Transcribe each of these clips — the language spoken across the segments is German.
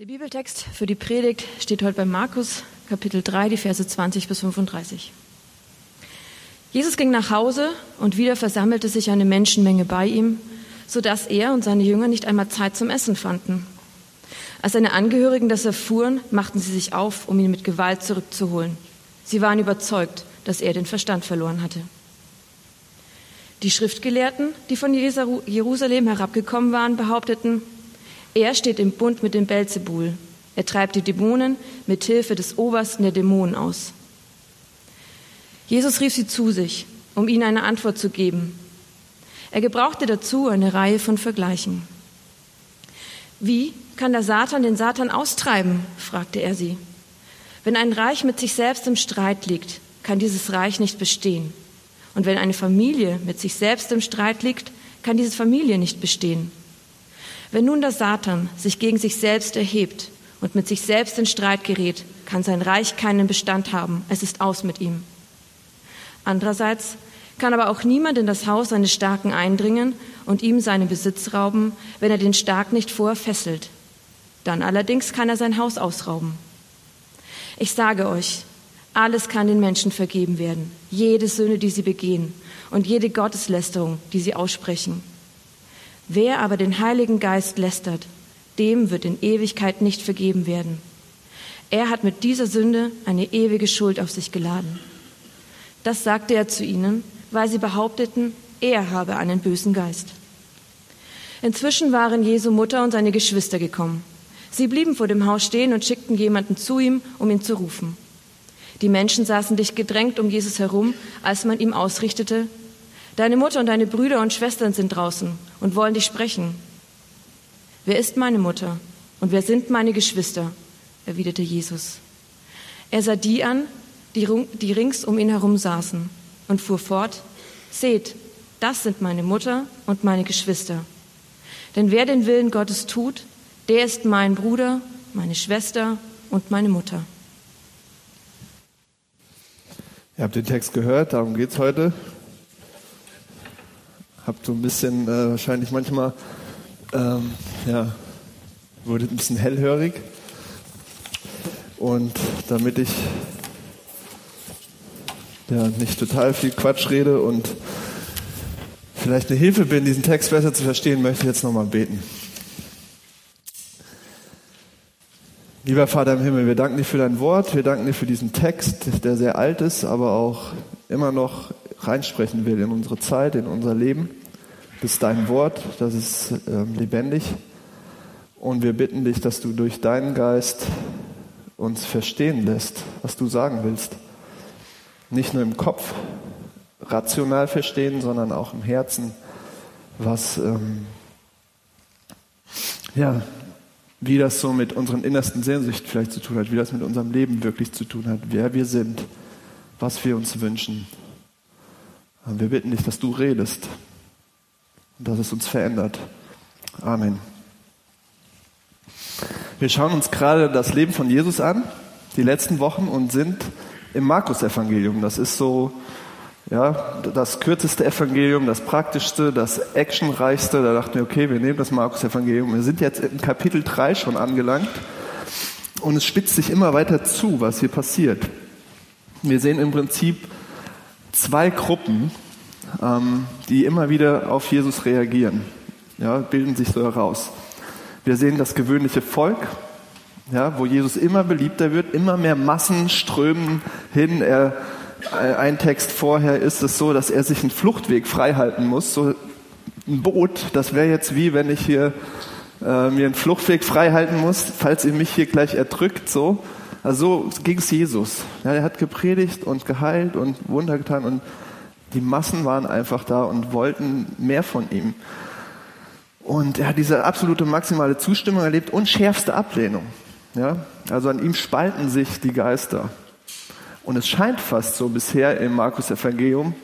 Der Bibeltext für die Predigt steht heute bei Markus, Kapitel 3, die Verse 20 bis 35. Jesus ging nach Hause und wieder versammelte sich eine Menschenmenge bei ihm, so dass er und seine Jünger nicht einmal Zeit zum Essen fanden. Als seine Angehörigen das erfuhren, machten sie sich auf, um ihn mit Gewalt zurückzuholen. Sie waren überzeugt, dass er den Verstand verloren hatte. Die Schriftgelehrten, die von Jerusalem herabgekommen waren, behaupteten, er steht im Bund mit dem Belzebul. Er treibt die Dämonen mit Hilfe des Obersten der Dämonen aus. Jesus rief sie zu sich, um ihnen eine Antwort zu geben. Er gebrauchte dazu eine Reihe von Vergleichen. Wie kann der Satan den Satan austreiben? fragte er sie. Wenn ein Reich mit sich selbst im Streit liegt, kann dieses Reich nicht bestehen. Und wenn eine Familie mit sich selbst im Streit liegt, kann diese Familie nicht bestehen. Wenn nun der Satan sich gegen sich selbst erhebt und mit sich selbst in Streit gerät, kann sein Reich keinen Bestand haben. Es ist aus mit ihm. Andererseits kann aber auch niemand in das Haus eines Starken eindringen und ihm seinen Besitz rauben, wenn er den Stark nicht vorher fesselt. Dann allerdings kann er sein Haus ausrauben. Ich sage euch, alles kann den Menschen vergeben werden, jede Sünde, die sie begehen und jede Gotteslästerung, die sie aussprechen. Wer aber den Heiligen Geist lästert, dem wird in Ewigkeit nicht vergeben werden. Er hat mit dieser Sünde eine ewige Schuld auf sich geladen. Das sagte er zu ihnen, weil sie behaupteten, er habe einen bösen Geist. Inzwischen waren Jesu Mutter und seine Geschwister gekommen. Sie blieben vor dem Haus stehen und schickten jemanden zu ihm, um ihn zu rufen. Die Menschen saßen dicht gedrängt um Jesus herum, als man ihm ausrichtete, Deine Mutter und deine Brüder und Schwestern sind draußen und wollen dich sprechen. Wer ist meine Mutter und wer sind meine Geschwister? erwiderte Jesus. Er sah die an, die, rings um ihn herum saßen, und fuhr fort, Seht, das sind meine Mutter und meine Geschwister. Denn wer den Willen Gottes tut, der ist mein Bruder, meine Schwester und meine Mutter. Ihr habt den Text gehört, darum geht es heute habe so ein bisschen äh, wahrscheinlich manchmal, ähm, ja, wurde ein bisschen hellhörig. Und damit ich ja, nicht total viel Quatsch rede und vielleicht eine Hilfe bin, diesen Text besser zu verstehen, möchte ich jetzt nochmal beten. Lieber Vater im Himmel, wir danken dir für dein Wort, wir danken dir für diesen Text, der sehr alt ist, aber auch immer noch reinsprechen will in unsere Zeit, in unser Leben. Das ist dein Wort, das ist äh, lebendig. Und wir bitten dich, dass du durch deinen Geist uns verstehen lässt, was du sagen willst. Nicht nur im Kopf rational verstehen, sondern auch im Herzen, was, ähm, ja, wie das so mit unseren innersten Sehnsüchten vielleicht zu tun hat, wie das mit unserem Leben wirklich zu tun hat, wer wir sind, was wir uns wünschen. Wir bitten dich, dass du redest und dass es uns verändert. Amen. Wir schauen uns gerade das Leben von Jesus an, die letzten Wochen, und sind im Markus-Evangelium. Das ist so ja, das kürzeste Evangelium, das praktischste, das actionreichste. Da dachten wir, okay, wir nehmen das Markus-Evangelium. Wir sind jetzt in Kapitel 3 schon angelangt und es spitzt sich immer weiter zu, was hier passiert. Wir sehen im Prinzip zwei Gruppen, ähm, die immer wieder auf Jesus reagieren. Ja, bilden sich so heraus. Wir sehen das gewöhnliche Volk, ja, wo Jesus immer beliebter wird, immer mehr Massen strömen hin. Er, äh, ein Text vorher ist es so, dass er sich einen Fluchtweg freihalten muss. So ein Boot, das wäre jetzt wie, wenn ich hier äh, mir einen Fluchtweg freihalten muss, falls ihr mich hier gleich erdrückt. So, also so ging es Jesus. Ja, er hat gepredigt und geheilt und Wunder getan und die Massen waren einfach da und wollten mehr von ihm. Und er hat diese absolute maximale Zustimmung erlebt und schärfste Ablehnung. Ja? Also an ihm spalten sich die Geister. Und es scheint fast so bisher im Markus Evangelium,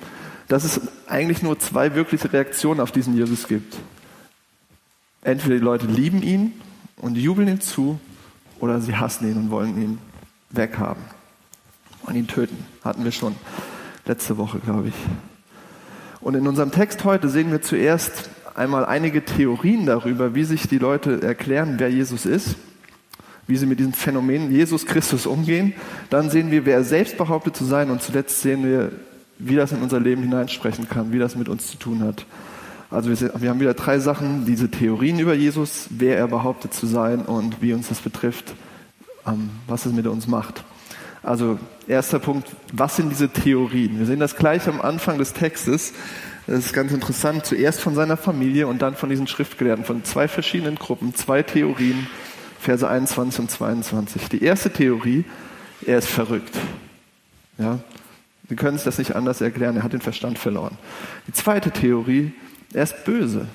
dass es eigentlich nur zwei wirkliche Reaktionen auf diesen Jesus gibt. Entweder die Leute lieben ihn und jubeln ihm zu, oder sie hassen ihn und wollen ihn weghaben und ihn töten. Hatten wir schon letzte Woche, glaube ich. Und in unserem Text heute sehen wir zuerst einmal einige Theorien darüber, wie sich die Leute erklären, wer Jesus ist. wie sie mit diesem Phänomen Jesus Christus umgehen. Dann sehen wir, wer er selbst behauptet zu sein. Und zuletzt sehen wir, wie das in unser Leben hineinsprechen kann, wie das mit uns zu tun hat. Also wir, haben wieder drei Sachen, diese Theorien über Jesus, wer er behauptet zu sein und wie uns das betrifft, was es mit uns macht. Also erster Punkt, was sind diese Theorien? Wir sehen das gleich am Anfang des Textes. Das ist ganz interessant. Zuerst von seiner Familie und dann von diesen Schriftgelehrten, von zwei verschiedenen Gruppen, zwei Theorien, Verse 21 und 22. Die erste Theorie, er ist verrückt. Ja, wir können es das nicht anders erklären, er hat den Verstand verloren. Die zweite Theorie, er ist böse.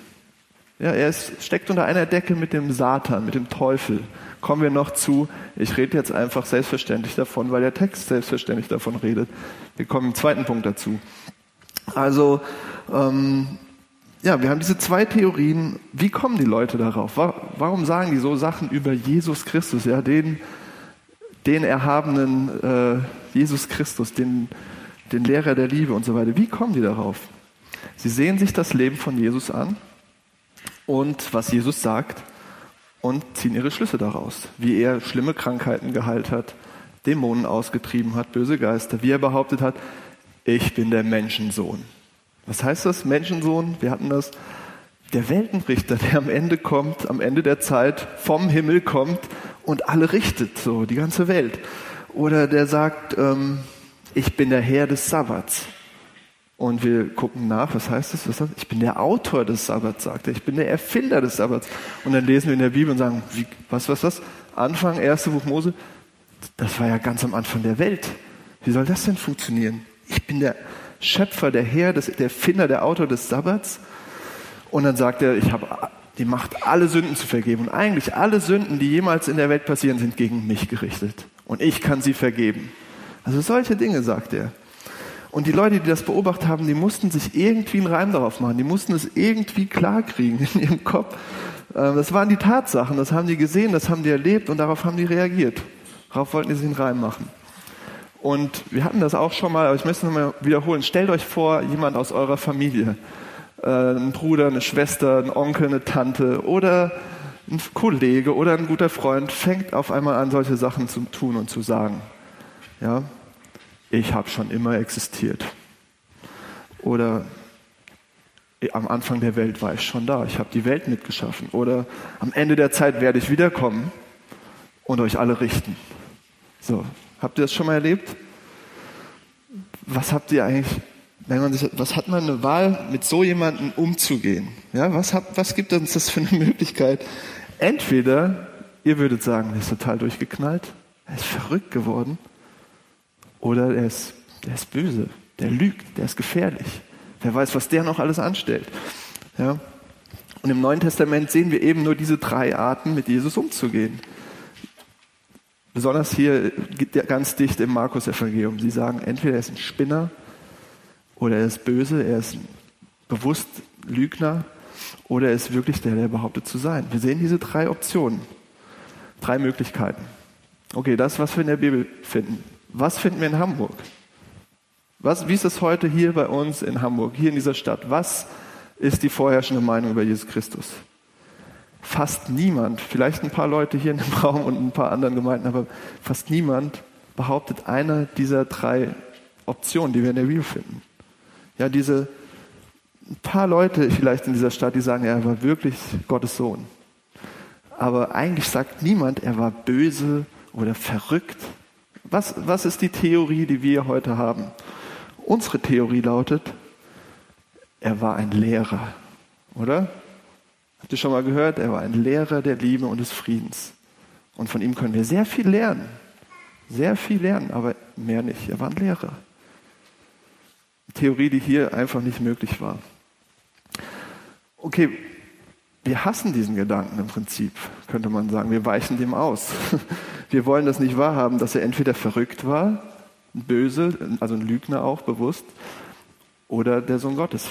Ja, er ist, steckt unter einer Decke mit dem Satan, mit dem Teufel. Kommen wir noch zu, ich rede jetzt einfach selbstverständlich davon, weil der Text selbstverständlich davon redet. Wir kommen im zweiten Punkt dazu. Also, ähm, ja, wir haben diese zwei Theorien. Wie kommen die Leute darauf? Warum sagen die so Sachen über Jesus Christus, ja, den, den erhabenen äh, Jesus Christus, den, den Lehrer der Liebe und so weiter? Wie kommen die darauf? Sie sehen sich das Leben von Jesus an und was Jesus sagt und ziehen ihre Schlüsse daraus. Wie er schlimme Krankheiten geheilt hat, Dämonen ausgetrieben hat, böse Geister, wie er behauptet hat, ich bin der Menschensohn. Was heißt das, Menschensohn? Wir hatten das. Der Weltenrichter, der am Ende kommt, am Ende der Zeit vom Himmel kommt und alle richtet, so die ganze Welt. Oder der sagt, ähm, ich bin der Herr des Sabbats. Und wir gucken nach, was heißt das? Was heißt das? Ich bin der Autor des Sabbats, sagt er. Ich bin der Erfinder des Sabbats. Und dann lesen wir in der Bibel und sagen, wie, was, was, was? Anfang, erste Buch Mose. Das war ja ganz am Anfang der Welt. Wie soll das denn funktionieren? Ich bin der Schöpfer, der Herr, der Erfinder, der Autor des Sabbats. Und dann sagt er, ich habe die Macht, alle Sünden zu vergeben. Und eigentlich alle Sünden, die jemals in der Welt passieren, sind gegen mich gerichtet. Und ich kann sie vergeben. Also solche Dinge, sagt er. Und die Leute, die das beobachtet haben, die mussten sich irgendwie einen Reim darauf machen. Die mussten es irgendwie klarkriegen in ihrem Kopf. Ähm, das waren die Tatsachen, das haben die gesehen, das haben die erlebt und darauf haben die reagiert. Darauf wollten die sich einen Reim machen. Und wir hatten das auch schon mal, aber ich möchte es nochmal wiederholen. Stellt euch vor, jemand aus eurer Familie, äh, ein Bruder, eine Schwester, ein Onkel, eine Tante oder ein Kollege oder ein guter Freund fängt auf einmal an, solche Sachen zu tun und zu sagen. Ja, ich habe schon immer existiert. Oder am Anfang der Welt war ich schon da, ich habe die Welt mitgeschaffen. Oder am Ende der Zeit werde ich wiederkommen und euch alle richten. So, habt ihr das schon mal erlebt? Was habt ihr eigentlich, wenn man sich, was hat man eine Wahl, mit so jemandem umzugehen? Ja, was, hat, was gibt uns das für eine Möglichkeit? Entweder ihr würdet sagen, der ist total durchgeknallt, er ist verrückt geworden, oder er ist, der ist böse, der lügt, der ist gefährlich. Wer weiß, was der noch alles anstellt. Ja? Und im Neuen Testament sehen wir eben nur diese drei Arten, mit Jesus umzugehen. Besonders hier ganz dicht im Markus-Evangelium. Sie sagen, entweder er ist ein Spinner oder er ist böse, er ist bewusst Lügner oder er ist wirklich der, der behauptet zu sein. Wir sehen diese drei Optionen, drei Möglichkeiten. Okay, das, was wir in der Bibel finden. Was finden wir in Hamburg? Was, wie ist es heute hier bei uns in Hamburg, hier in dieser Stadt? Was ist die vorherrschende Meinung über Jesus Christus? Fast niemand, vielleicht ein paar Leute hier in dem Raum und ein paar anderen Gemeinden, aber fast niemand behauptet eine dieser drei Optionen, die wir in der Bibel finden. Ja, diese ein paar Leute vielleicht in dieser Stadt, die sagen, er war wirklich Gottes Sohn. Aber eigentlich sagt niemand, er war böse oder verrückt was, was ist die Theorie, die wir heute haben? Unsere Theorie lautet, er war ein Lehrer, oder? Habt ihr schon mal gehört? Er war ein Lehrer der Liebe und des Friedens. Und von ihm können wir sehr viel lernen. Sehr viel lernen, aber mehr nicht. Er war ein Lehrer. Theorie, die hier einfach nicht möglich war. Okay, wir hassen diesen Gedanken im Prinzip, könnte man sagen. Wir weichen dem aus. Wir wollen das nicht wahrhaben, dass er entweder verrückt war, böse, also ein Lügner auch bewusst, oder der Sohn Gottes.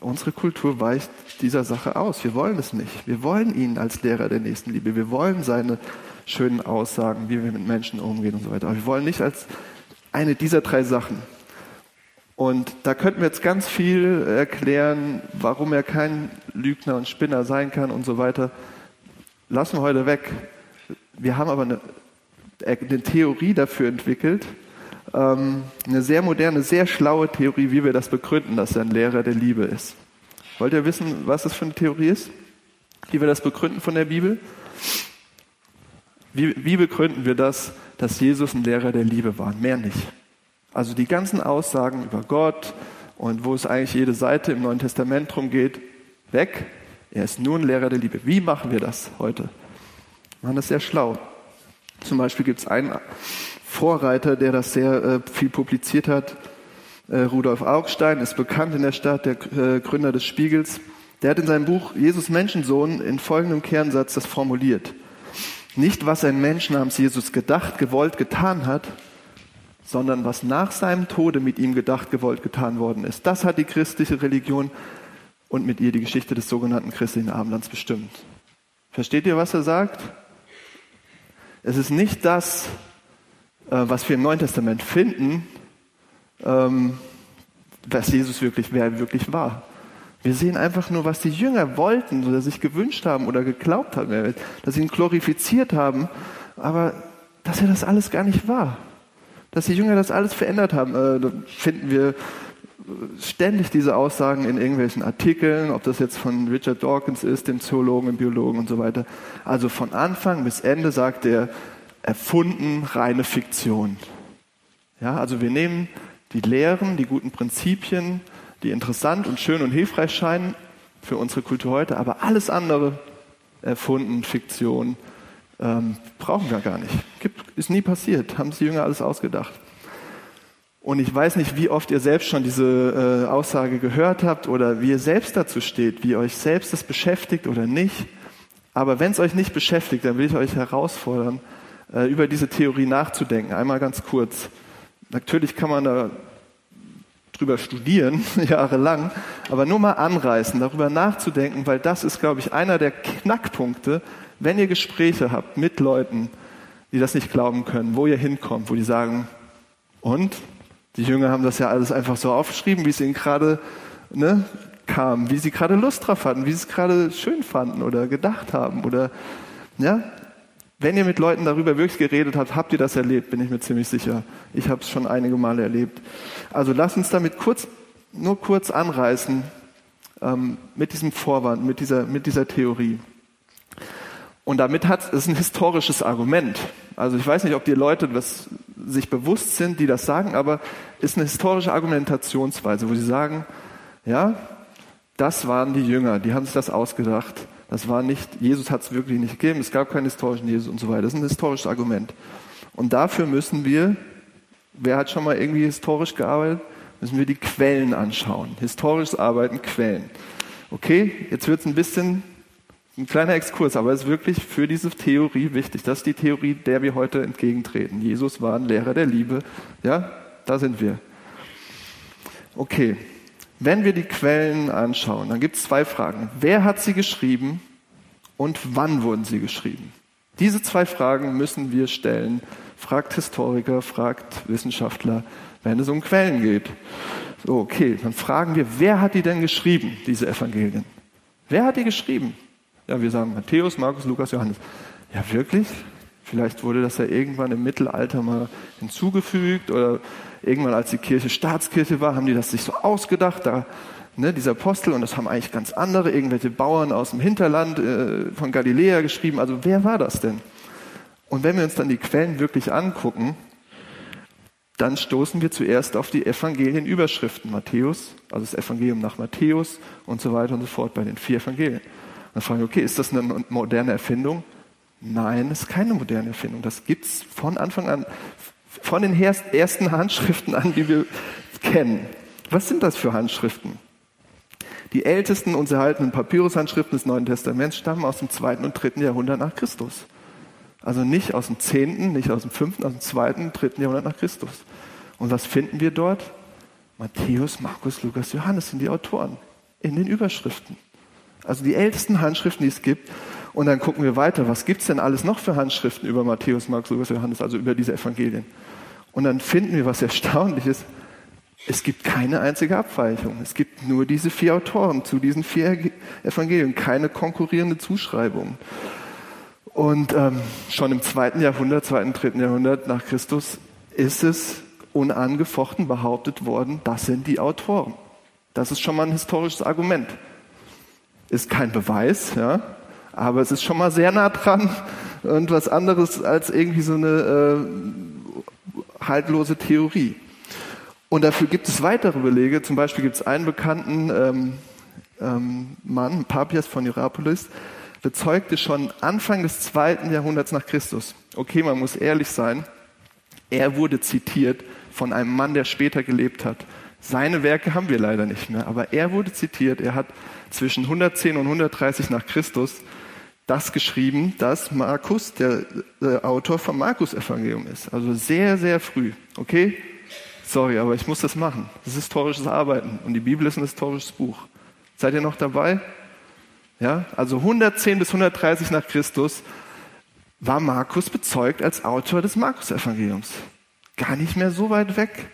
Unsere Kultur weicht dieser Sache aus. Wir wollen es nicht. Wir wollen ihn als Lehrer der Nächstenliebe. Wir wollen seine schönen Aussagen, wie wir mit Menschen umgehen und so weiter. Aber wir wollen nicht als eine dieser drei Sachen. Und da könnten wir jetzt ganz viel erklären, warum er kein Lügner und Spinner sein kann und so weiter. Lassen wir heute weg. Wir haben aber eine, eine Theorie dafür entwickelt, ähm, eine sehr moderne, sehr schlaue Theorie, wie wir das begründen, dass er ein Lehrer der Liebe ist. Wollt ihr wissen, was das für eine Theorie ist? Wie wir das begründen von der Bibel? Wie, wie begründen wir das, dass Jesus ein Lehrer der Liebe war? Mehr nicht. Also die ganzen Aussagen über Gott und wo es eigentlich jede Seite im Neuen Testament drum geht, weg. Er ist nur ein Lehrer der Liebe. Wie machen wir das heute? Wir machen das sehr schlau. Zum Beispiel gibt es einen Vorreiter, der das sehr äh, viel publiziert hat. Äh, Rudolf Augstein ist bekannt in der Stadt, der äh, Gründer des Spiegels. Der hat in seinem Buch Jesus Menschensohn in folgendem Kernsatz das formuliert. Nicht, was ein Mensch namens Jesus gedacht, gewollt, getan hat, sondern was nach seinem Tode mit ihm gedacht, gewollt, getan worden ist. Das hat die christliche Religion und mit ihr die Geschichte des sogenannten christlichen Abendlands bestimmt. Versteht ihr, was er sagt? Es ist nicht das, äh, was wir im Neuen Testament finden, ähm, was Jesus wirklich, wer wirklich war. Wir sehen einfach nur, was die Jünger wollten oder sich gewünscht haben oder geglaubt haben, dass sie ihn glorifiziert haben, aber dass er das alles gar nicht war. Dass die Jünger das alles verändert haben, äh, finden wir ständig diese Aussagen in irgendwelchen Artikeln, ob das jetzt von Richard Dawkins ist, dem Zoologen, dem Biologen und so weiter. Also von Anfang bis Ende sagt er, erfunden, reine Fiktion. Ja, also wir nehmen die Lehren, die guten Prinzipien, die interessant und schön und hilfreich scheinen für unsere Kultur heute, aber alles andere erfunden, Fiktion, ähm, brauchen wir gar nicht. Gibt, ist nie passiert, haben die Jünger alles ausgedacht. Und ich weiß nicht, wie oft ihr selbst schon diese äh, Aussage gehört habt oder wie ihr selbst dazu steht, wie euch selbst das beschäftigt oder nicht. Aber wenn es euch nicht beschäftigt, dann will ich euch herausfordern, äh, über diese Theorie nachzudenken. Einmal ganz kurz. Natürlich kann man da drüber studieren, jahrelang, aber nur mal anreißen, darüber nachzudenken, weil das ist, glaube ich, einer der Knackpunkte, wenn ihr Gespräche habt mit Leuten, die das nicht glauben können, wo ihr hinkommt, wo die sagen, und? Die Jünger haben das ja alles einfach so aufgeschrieben, wie es ihnen gerade ne, kam, wie sie gerade Lust drauf hatten, wie sie es gerade schön fanden oder gedacht haben oder ja, wenn ihr mit Leuten darüber wirklich geredet habt, habt ihr das erlebt, bin ich mir ziemlich sicher. Ich habe es schon einige Male erlebt. Also lasst uns damit kurz, nur kurz anreißen ähm, mit diesem Vorwand, mit dieser, mit dieser Theorie. Und damit hat es ein historisches Argument. Also ich weiß nicht, ob die Leute das sich bewusst sind, die das sagen, aber ist eine historische Argumentationsweise, wo sie sagen, ja, das waren die Jünger, die haben sich das ausgedacht. Das war nicht, Jesus hat es wirklich nicht gegeben, es gab keinen historischen Jesus und so weiter. Das ist ein historisches Argument. Und dafür müssen wir, wer hat schon mal irgendwie historisch gearbeitet, müssen wir die Quellen anschauen. Historisches Arbeiten, Quellen. Okay, jetzt wird es ein bisschen ein kleiner Exkurs, aber es ist wirklich für diese Theorie wichtig. Das ist die Theorie, der wir heute entgegentreten. Jesus war ein Lehrer der Liebe. Ja, da sind wir. Okay, wenn wir die Quellen anschauen, dann gibt es zwei Fragen. Wer hat sie geschrieben und wann wurden sie geschrieben? Diese zwei Fragen müssen wir stellen. Fragt Historiker, fragt Wissenschaftler, wenn es um Quellen geht. So, okay, dann fragen wir, wer hat die denn geschrieben, diese Evangelien? Wer hat die geschrieben? Ja, wir sagen Matthäus, Markus, Lukas, Johannes. Ja, wirklich? Vielleicht wurde das ja irgendwann im Mittelalter mal hinzugefügt oder irgendwann, als die Kirche Staatskirche war, haben die das sich so ausgedacht, da, ne, dieser Apostel, und das haben eigentlich ganz andere, irgendwelche Bauern aus dem Hinterland äh, von Galiläa geschrieben. Also wer war das denn? Und wenn wir uns dann die Quellen wirklich angucken, dann stoßen wir zuerst auf die Evangelienüberschriften. Matthäus, also das Evangelium nach Matthäus und so weiter und so fort bei den vier Evangelien. Dann fragen wir, okay, ist das eine moderne Erfindung? Nein, es ist keine moderne Erfindung. Das gibt es von Anfang an, von den ersten Handschriften an, die wir kennen. Was sind das für Handschriften? Die ältesten uns erhaltenen Papyrushandschriften des Neuen Testaments stammen aus dem zweiten und dritten Jahrhundert nach Christus. Also nicht aus dem zehnten, nicht aus dem fünften, aus dem zweiten, dritten Jahrhundert nach Christus. Und was finden wir dort? Matthäus, Markus, Lukas, Johannes sind die Autoren in den Überschriften. Also die ältesten Handschriften, die es gibt. Und dann gucken wir weiter, was gibt es denn alles noch für Handschriften über Matthäus, Markus, Lukas, Johannes, also über diese Evangelien. Und dann finden wir was Erstaunliches. Es gibt keine einzige Abweichung. Es gibt nur diese vier Autoren zu diesen vier Evangelien, keine konkurrierende Zuschreibung. Und ähm, schon im zweiten Jahrhundert, zweiten, dritten Jahrhundert nach Christus ist es unangefochten behauptet worden, das sind die Autoren. Das ist schon mal ein historisches Argument. Ist kein Beweis, ja, aber es ist schon mal sehr nah dran und was anderes als irgendwie so eine äh, haltlose Theorie. Und dafür gibt es weitere Belege. Zum Beispiel gibt es einen bekannten ähm, ähm, Mann, Papias von Hierapolis, bezeugte schon Anfang des zweiten Jahrhunderts nach Christus. Okay, man muss ehrlich sein. Er wurde zitiert von einem Mann, der später gelebt hat. Seine Werke haben wir leider nicht mehr, aber er wurde zitiert. Er hat zwischen 110 und 130 nach Christus das geschrieben, dass Markus der, der Autor vom Markus-Evangelium ist. Also sehr, sehr früh. Okay? Sorry, aber ich muss das machen. Das ist historisches Arbeiten und die Bibel ist ein historisches Buch. Seid ihr noch dabei? Ja, also 110 bis 130 nach Christus war Markus bezeugt als Autor des Markus-Evangeliums. Gar nicht mehr so weit weg.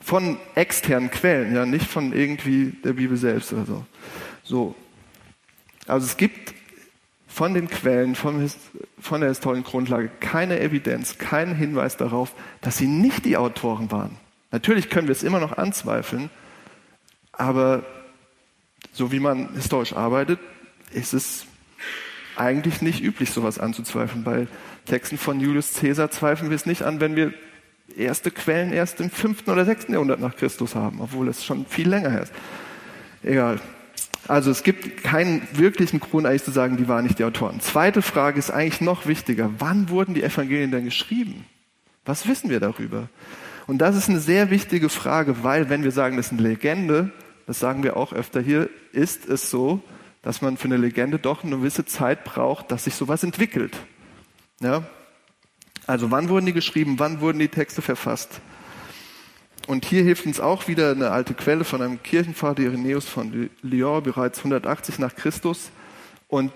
Von externen Quellen, ja, nicht von irgendwie der Bibel selbst oder so. So. Also es gibt von den Quellen, von, von der historischen Grundlage keine Evidenz, keinen Hinweis darauf, dass sie nicht die Autoren waren. Natürlich können wir es immer noch anzweifeln, aber so wie man historisch arbeitet, ist es eigentlich nicht üblich, sowas anzuzweifeln. Bei Texten von Julius Caesar zweifeln wir es nicht an, wenn wir erste Quellen erst im fünften oder sechsten Jahrhundert nach Christus haben, obwohl es schon viel länger her ist. Egal. Also es gibt keinen wirklichen Grund eigentlich zu sagen, die waren nicht die Autoren. Zweite Frage ist eigentlich noch wichtiger. Wann wurden die Evangelien denn geschrieben? Was wissen wir darüber? Und das ist eine sehr wichtige Frage, weil wenn wir sagen, das ist eine Legende, das sagen wir auch öfter hier, ist es so, dass man für eine Legende doch eine gewisse Zeit braucht, dass sich sowas entwickelt. Ja? Also wann wurden die geschrieben, wann wurden die Texte verfasst? Und hier hilft uns auch wieder eine alte Quelle von einem Kirchenvater Irenäus von Lyon, bereits 180 nach Christus. Und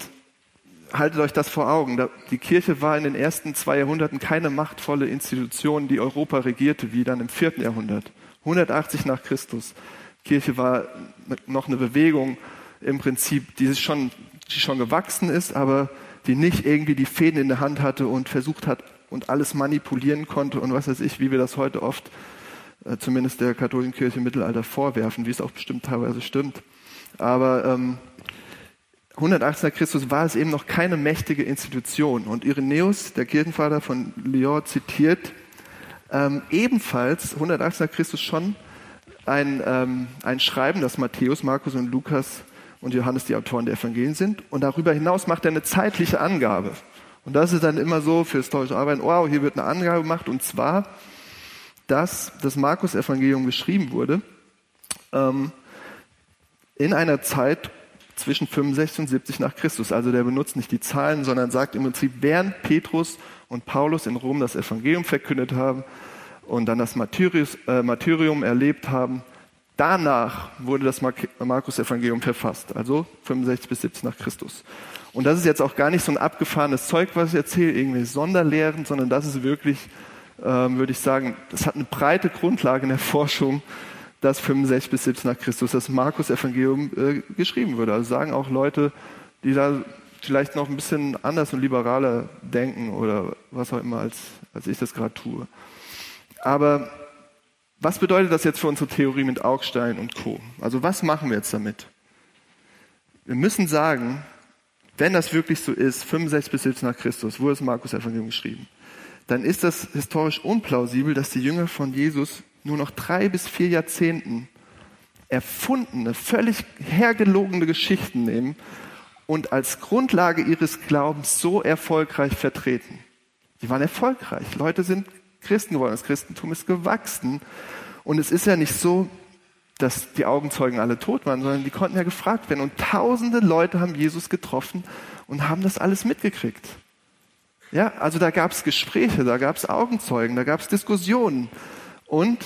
haltet euch das vor Augen. Die Kirche war in den ersten zwei Jahrhunderten keine machtvolle Institution, die Europa regierte, wie dann im vierten Jahrhundert. 180 nach Christus. Kirche war noch eine Bewegung im Prinzip, die schon, die schon gewachsen ist, aber die nicht irgendwie die Fäden in der Hand hatte und versucht hat und alles manipulieren konnte und was weiß ich, wie wir das heute oft äh, zumindest der katholischen Kirche im Mittelalter vorwerfen, wie es auch bestimmt teilweise stimmt. Aber ähm, 118 nach Christus war es eben noch keine mächtige Institution. Und Irenäus, der Kirchenvater von Lyon, zitiert ähm, ebenfalls 118 nach Christus schon ein, ähm, ein Schreiben, das Matthäus, Markus und Lukas und Johannes die Autoren der Evangelien sind. Und darüber hinaus macht er eine zeitliche Angabe. Und das ist dann immer so für historische Arbeiten, wow, hier wird eine Angabe gemacht. Und zwar, dass das Markus-Evangelium geschrieben wurde ähm, in einer Zeit zwischen 65 und 70 nach Christus. Also der benutzt nicht die Zahlen, sondern sagt im Prinzip, während Petrus und Paulus in Rom das Evangelium verkündet haben, und dann das äh, Martyrium erlebt haben. Danach wurde das Markus-Evangelium verfasst, also 65 bis 70 nach Christus. Und das ist jetzt auch gar nicht so ein abgefahrenes Zeug, was ich erzähle, irgendwie Sonderlehren, sondern das ist wirklich, ähm, würde ich sagen, das hat eine breite Grundlage in der Forschung, dass 65 bis 70 nach Christus das Markus-Evangelium äh, geschrieben wurde. Also sagen auch Leute, die da vielleicht noch ein bisschen anders und liberaler denken oder was auch immer, als, als ich das gerade tue. Aber was bedeutet das jetzt für unsere Theorie mit Augstein und Co.? Also was machen wir jetzt damit? Wir müssen sagen, wenn das wirklich so ist, 65 bis 17 nach Christus, wurde das Markus Evangelium geschrieben, dann ist das historisch unplausibel, dass die Jünger von Jesus nur noch drei bis vier Jahrzehnten erfundene, völlig hergelogene Geschichten nehmen und als Grundlage ihres Glaubens so erfolgreich vertreten. Die waren erfolgreich. Leute sind Christen geworden. Das Christentum ist gewachsen. Und es ist ja nicht so, dass die Augenzeugen alle tot waren, sondern die konnten ja gefragt werden. Und tausende Leute haben Jesus getroffen und haben das alles mitgekriegt. Ja, also da gab es Gespräche, da gab es Augenzeugen, da gab es Diskussionen. Und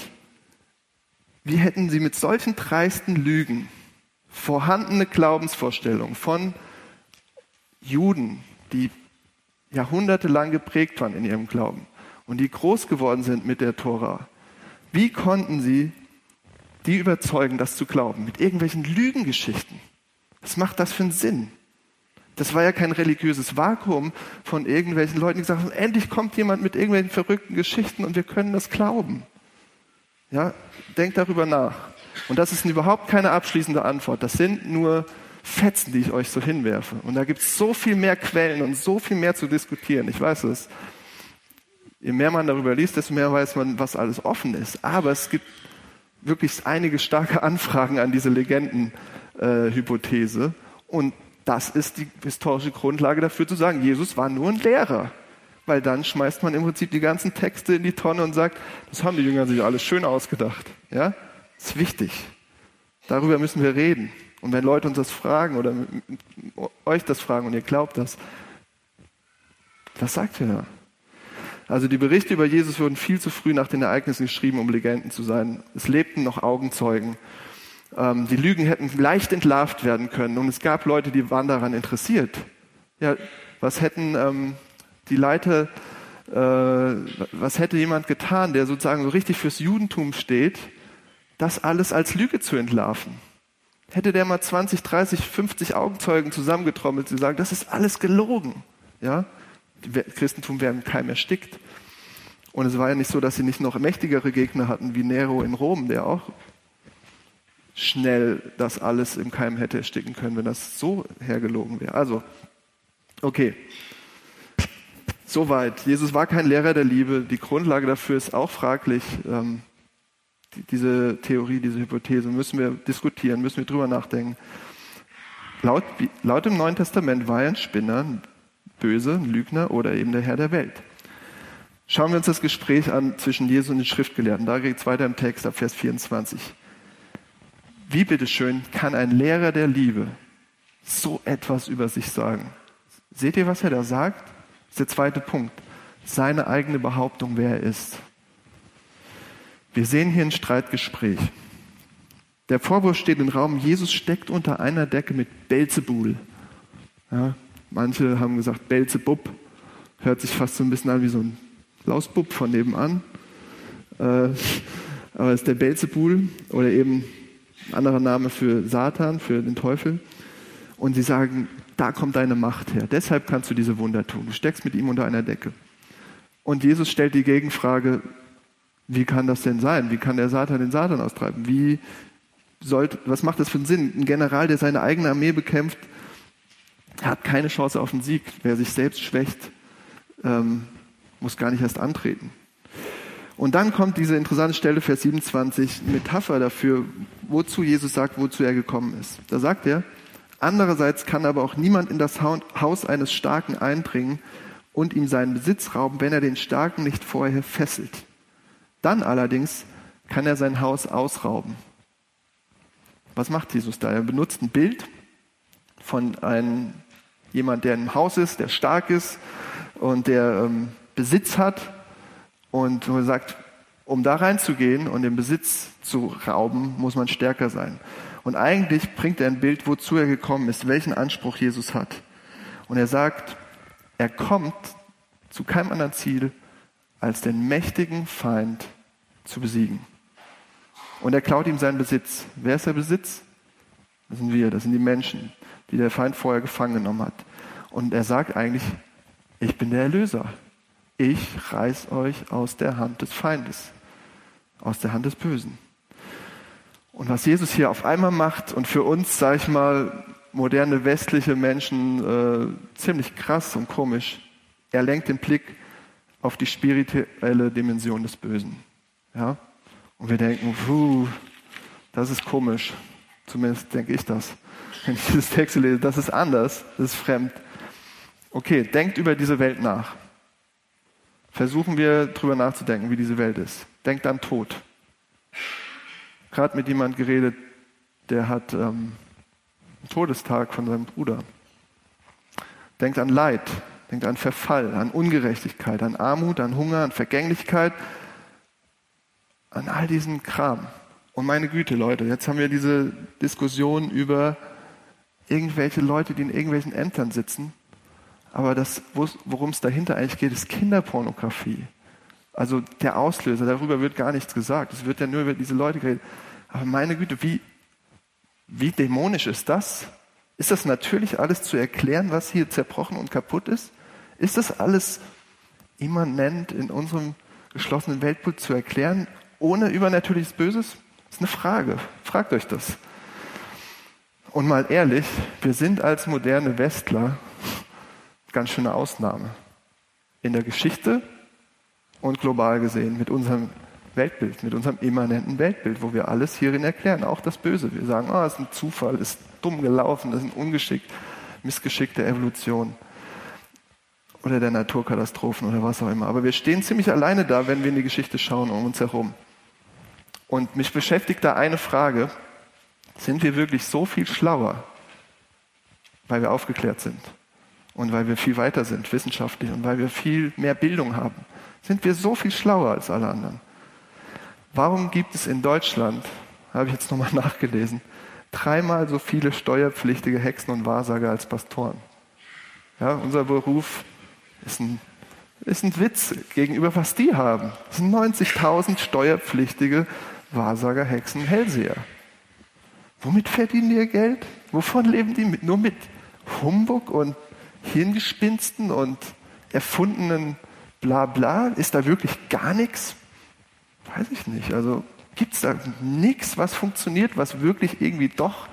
wie hätten sie mit solchen dreisten Lügen vorhandene Glaubensvorstellungen von Juden, die jahrhundertelang geprägt waren in ihrem Glauben, und die groß geworden sind mit der Tora, wie konnten sie die überzeugen, das zu glauben? Mit irgendwelchen Lügengeschichten. Was macht das für einen Sinn? Das war ja kein religiöses Vakuum von irgendwelchen Leuten, die gesagt haben, endlich kommt jemand mit irgendwelchen verrückten Geschichten und wir können das glauben. Ja, denkt darüber nach. Und das ist überhaupt keine abschließende Antwort. Das sind nur Fetzen, die ich euch so hinwerfe. Und da gibt es so viel mehr Quellen und so viel mehr zu diskutieren. Ich weiß es. Je mehr man darüber liest, desto mehr weiß man, was alles offen ist. Aber es gibt wirklich einige starke Anfragen an diese Legendenhypothese. Äh, und das ist die historische Grundlage dafür zu sagen, Jesus war nur ein Lehrer. Weil dann schmeißt man im Prinzip die ganzen Texte in die Tonne und sagt, das haben die Jünger sich alles schön ausgedacht. Ja? Das ist wichtig. Darüber müssen wir reden. Und wenn Leute uns das fragen oder euch das fragen und ihr glaubt das, was sagt ihr da? Also die Berichte über Jesus wurden viel zu früh nach den Ereignissen geschrieben, um Legenden zu sein. Es lebten noch Augenzeugen. Ähm, die Lügen hätten leicht entlarvt werden können und es gab Leute, die waren daran interessiert. Ja, was hätten ähm, die Leiter, äh, was hätte jemand getan, der sozusagen so richtig fürs Judentum steht, das alles als Lüge zu entlarven? Hätte der mal 20, 30, 50 Augenzeugen zusammengetrommelt, die sagen, das ist alles gelogen. Ja? Christentum wäre im Keim erstickt. Und es war ja nicht so, dass sie nicht noch mächtigere Gegner hatten, wie Nero in Rom, der auch schnell das alles im Keim hätte ersticken können, wenn das so hergelogen wäre. Also, okay. Soweit. Jesus war kein Lehrer der Liebe. Die Grundlage dafür ist auch fraglich. Ähm, diese Theorie, diese Hypothese müssen wir diskutieren, müssen wir drüber nachdenken. Laut, laut dem Neuen Testament war er ein Spinner, Böse, ein Lügner oder eben der Herr der Welt. Schauen wir uns das Gespräch an zwischen Jesus und den Schriftgelehrten. Da geht es weiter im Text ab Vers 24. Wie bitteschön kann ein Lehrer der Liebe so etwas über sich sagen? Seht ihr, was er da sagt? Das ist der zweite Punkt. Seine eigene Behauptung, wer er ist. Wir sehen hier ein Streitgespräch. Der Vorwurf steht im Raum, Jesus steckt unter einer Decke mit Belzebul. Ja, manche haben gesagt Belzebub. Hört sich fast so ein bisschen an wie so ein Lausbub von nebenan. Äh, aber es ist der Belzebul oder eben ein anderer Name für Satan, für den Teufel. Und sie sagen, da kommt deine Macht her. Deshalb kannst du diese Wunder tun. Du steckst mit ihm unter einer Decke. Und Jesus stellt die Gegenfrage, wie kann das denn sein? Wie kann der Satan den Satan austreiben? Wie sollte, was macht das für einen Sinn? Ein General, der seine eigene Armee bekämpft, hat keine Chance auf einen Sieg. Wer sich selbst schwächt, ähm, muss gar nicht erst antreten. Und dann kommt diese interessante Stelle, Vers 27, Metapher dafür, wozu Jesus sagt, wozu er gekommen ist. Da sagt er, andererseits kann aber auch niemand in das Haus eines Starken eindringen und ihm seinen Besitz rauben, wenn er den Starken nicht vorher fesselt. Dann allerdings kann er sein Haus ausrauben. Was macht Jesus da? Er benutzt ein Bild von einem jemand, der im Haus ist, der stark ist und der ähm, Besitz hat und er sagt, um da reinzugehen und den Besitz zu rauben, muss man stärker sein. Und eigentlich bringt er ein Bild, wozu er gekommen ist, welchen Anspruch Jesus hat. Und er sagt, er kommt zu keinem anderen Ziel, als den mächtigen Feind zu besiegen. Und er klaut ihm seinen Besitz. Wer ist der Besitz? Das sind wir, das sind die Menschen, die der Feind vorher gefangen genommen hat. Und er sagt eigentlich, ich bin der Erlöser. Ich reiß euch aus der Hand des Feindes, aus der Hand des Bösen. Und was Jesus hier auf einmal macht und für uns, sag ich mal, moderne westliche Menschen äh, ziemlich krass und komisch, er lenkt den Blick auf die spirituelle Dimension des Bösen. Ja? Und wir denken, puh, das ist komisch. Zumindest denke ich das. Wenn ich dieses Text lese, das ist anders, das ist fremd. Okay, denkt über diese Welt nach. Versuchen wir drüber nachzudenken, wie diese Welt ist. Denkt an Tod. Gerade mit jemand geredet, der hat ähm, einen Todestag von seinem Bruder. Denkt an Leid, denkt an Verfall, an Ungerechtigkeit, an Armut, an Hunger, an Vergänglichkeit, an all diesen Kram. Und meine Güte, Leute, jetzt haben wir diese Diskussion über irgendwelche Leute, die in irgendwelchen Ämtern sitzen. Aber das, worum es dahinter eigentlich geht, ist Kinderpornografie. Also der Auslöser, darüber wird gar nichts gesagt. Es wird ja nur über diese Leute geredet. Aber meine Güte, wie, wie dämonisch ist das? Ist das natürlich alles zu erklären, was hier zerbrochen und kaputt ist? Ist das alles immanent in unserem geschlossenen Weltbild zu erklären, ohne übernatürliches Böses? Das ist eine Frage. Fragt euch das. Und mal ehrlich, wir sind als moderne Westler ganz schöne Ausnahme. In der Geschichte und global gesehen mit unserem Weltbild, mit unserem immanenten Weltbild, wo wir alles hierin erklären, auch das Böse. Wir sagen, oh, es ist ein Zufall, ist dumm gelaufen, das ist ein Ungeschick, Missgeschick der Evolution oder der Naturkatastrophen oder was auch immer. Aber wir stehen ziemlich alleine da, wenn wir in die Geschichte schauen um uns herum. Und mich beschäftigt da eine Frage, sind wir wirklich so viel schlauer, weil wir aufgeklärt sind und weil wir viel weiter sind wissenschaftlich und weil wir viel mehr Bildung haben? Sind wir so viel schlauer als alle anderen? Warum gibt es in Deutschland, habe ich jetzt nochmal nachgelesen, dreimal so viele steuerpflichtige Hexen und Wahrsager als Pastoren? Ja, unser Beruf ist ein, ist ein Witz gegenüber was die haben. Es sind 90.000 steuerpflichtige Wahrsager, Hexen, Hellseher. Womit verdienen die ihr Geld? Wovon leben die? Mit, nur mit Humbug und Hirngespinsten und erfundenen Blabla? Ist da wirklich gar nichts? Weiß ich nicht. Also gibt es da nichts, was funktioniert, was wirklich irgendwie doch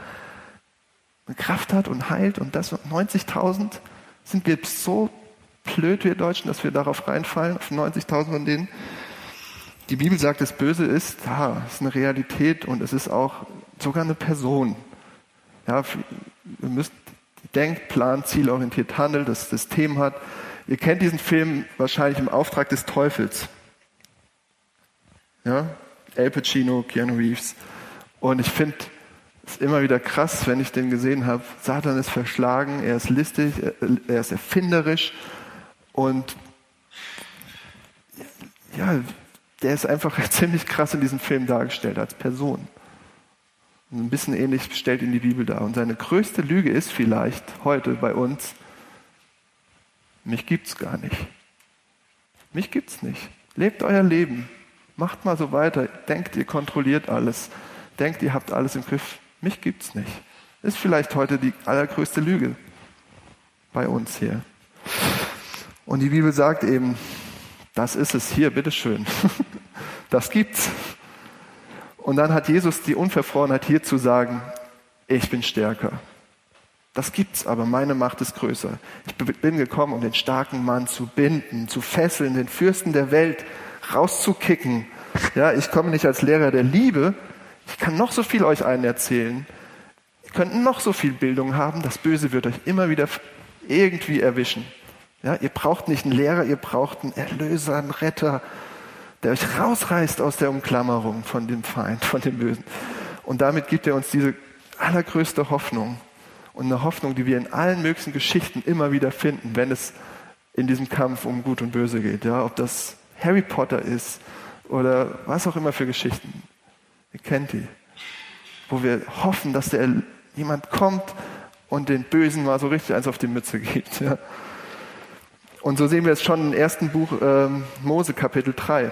Kraft hat und heilt und das 90.000 sind wir so blöd, wir Deutschen, dass wir darauf reinfallen, auf 90.000 von denen. Die Bibel sagt, das Böse ist da, ist eine Realität und es ist auch sogar eine Person. Ja, ihr müsst denkt, plant, zielorientiert handelt, das System hat. Ihr kennt diesen Film wahrscheinlich im Auftrag des Teufels. Ja, Al Pacino, Keanu Reeves. Und ich finde es immer wieder krass, wenn ich den gesehen habe. Satan ist verschlagen, er ist listig, er ist erfinderisch und ja, der ist einfach ziemlich krass in diesem Film dargestellt als Person. Und ein bisschen ähnlich stellt ihn die Bibel dar. Und seine größte Lüge ist vielleicht heute bei uns, mich gibt's gar nicht. Mich gibt's nicht. Lebt euer Leben. Macht mal so weiter. Denkt, ihr kontrolliert alles. Denkt, ihr habt alles im Griff. Mich gibt's nicht. Ist vielleicht heute die allergrößte Lüge bei uns hier. Und die Bibel sagt eben, das ist es hier, bitteschön. Das gibt's. Und dann hat Jesus die Unverfrorenheit hier zu sagen, ich bin stärker. Das gibt's, aber meine Macht ist größer. Ich bin gekommen, um den starken Mann zu binden, zu fesseln, den Fürsten der Welt rauszukicken. Ja, ich komme nicht als Lehrer der Liebe. Ich kann noch so viel euch einen erzählen. Ihr könnt noch so viel Bildung haben. Das Böse wird euch immer wieder irgendwie erwischen. Ja, ihr braucht nicht einen Lehrer, ihr braucht einen Erlöser, einen Retter, der euch rausreißt aus der Umklammerung von dem Feind, von dem Bösen. Und damit gibt er uns diese allergrößte Hoffnung und eine Hoffnung, die wir in allen möglichen Geschichten immer wieder finden, wenn es in diesem Kampf um Gut und Böse geht. Ja, ob das Harry Potter ist oder was auch immer für Geschichten. Ihr kennt die. Wo wir hoffen, dass der jemand kommt und den Bösen mal so richtig eins auf die Mütze gibt. Ja. Und so sehen wir es schon im ersten Buch ähm, Mose Kapitel 3.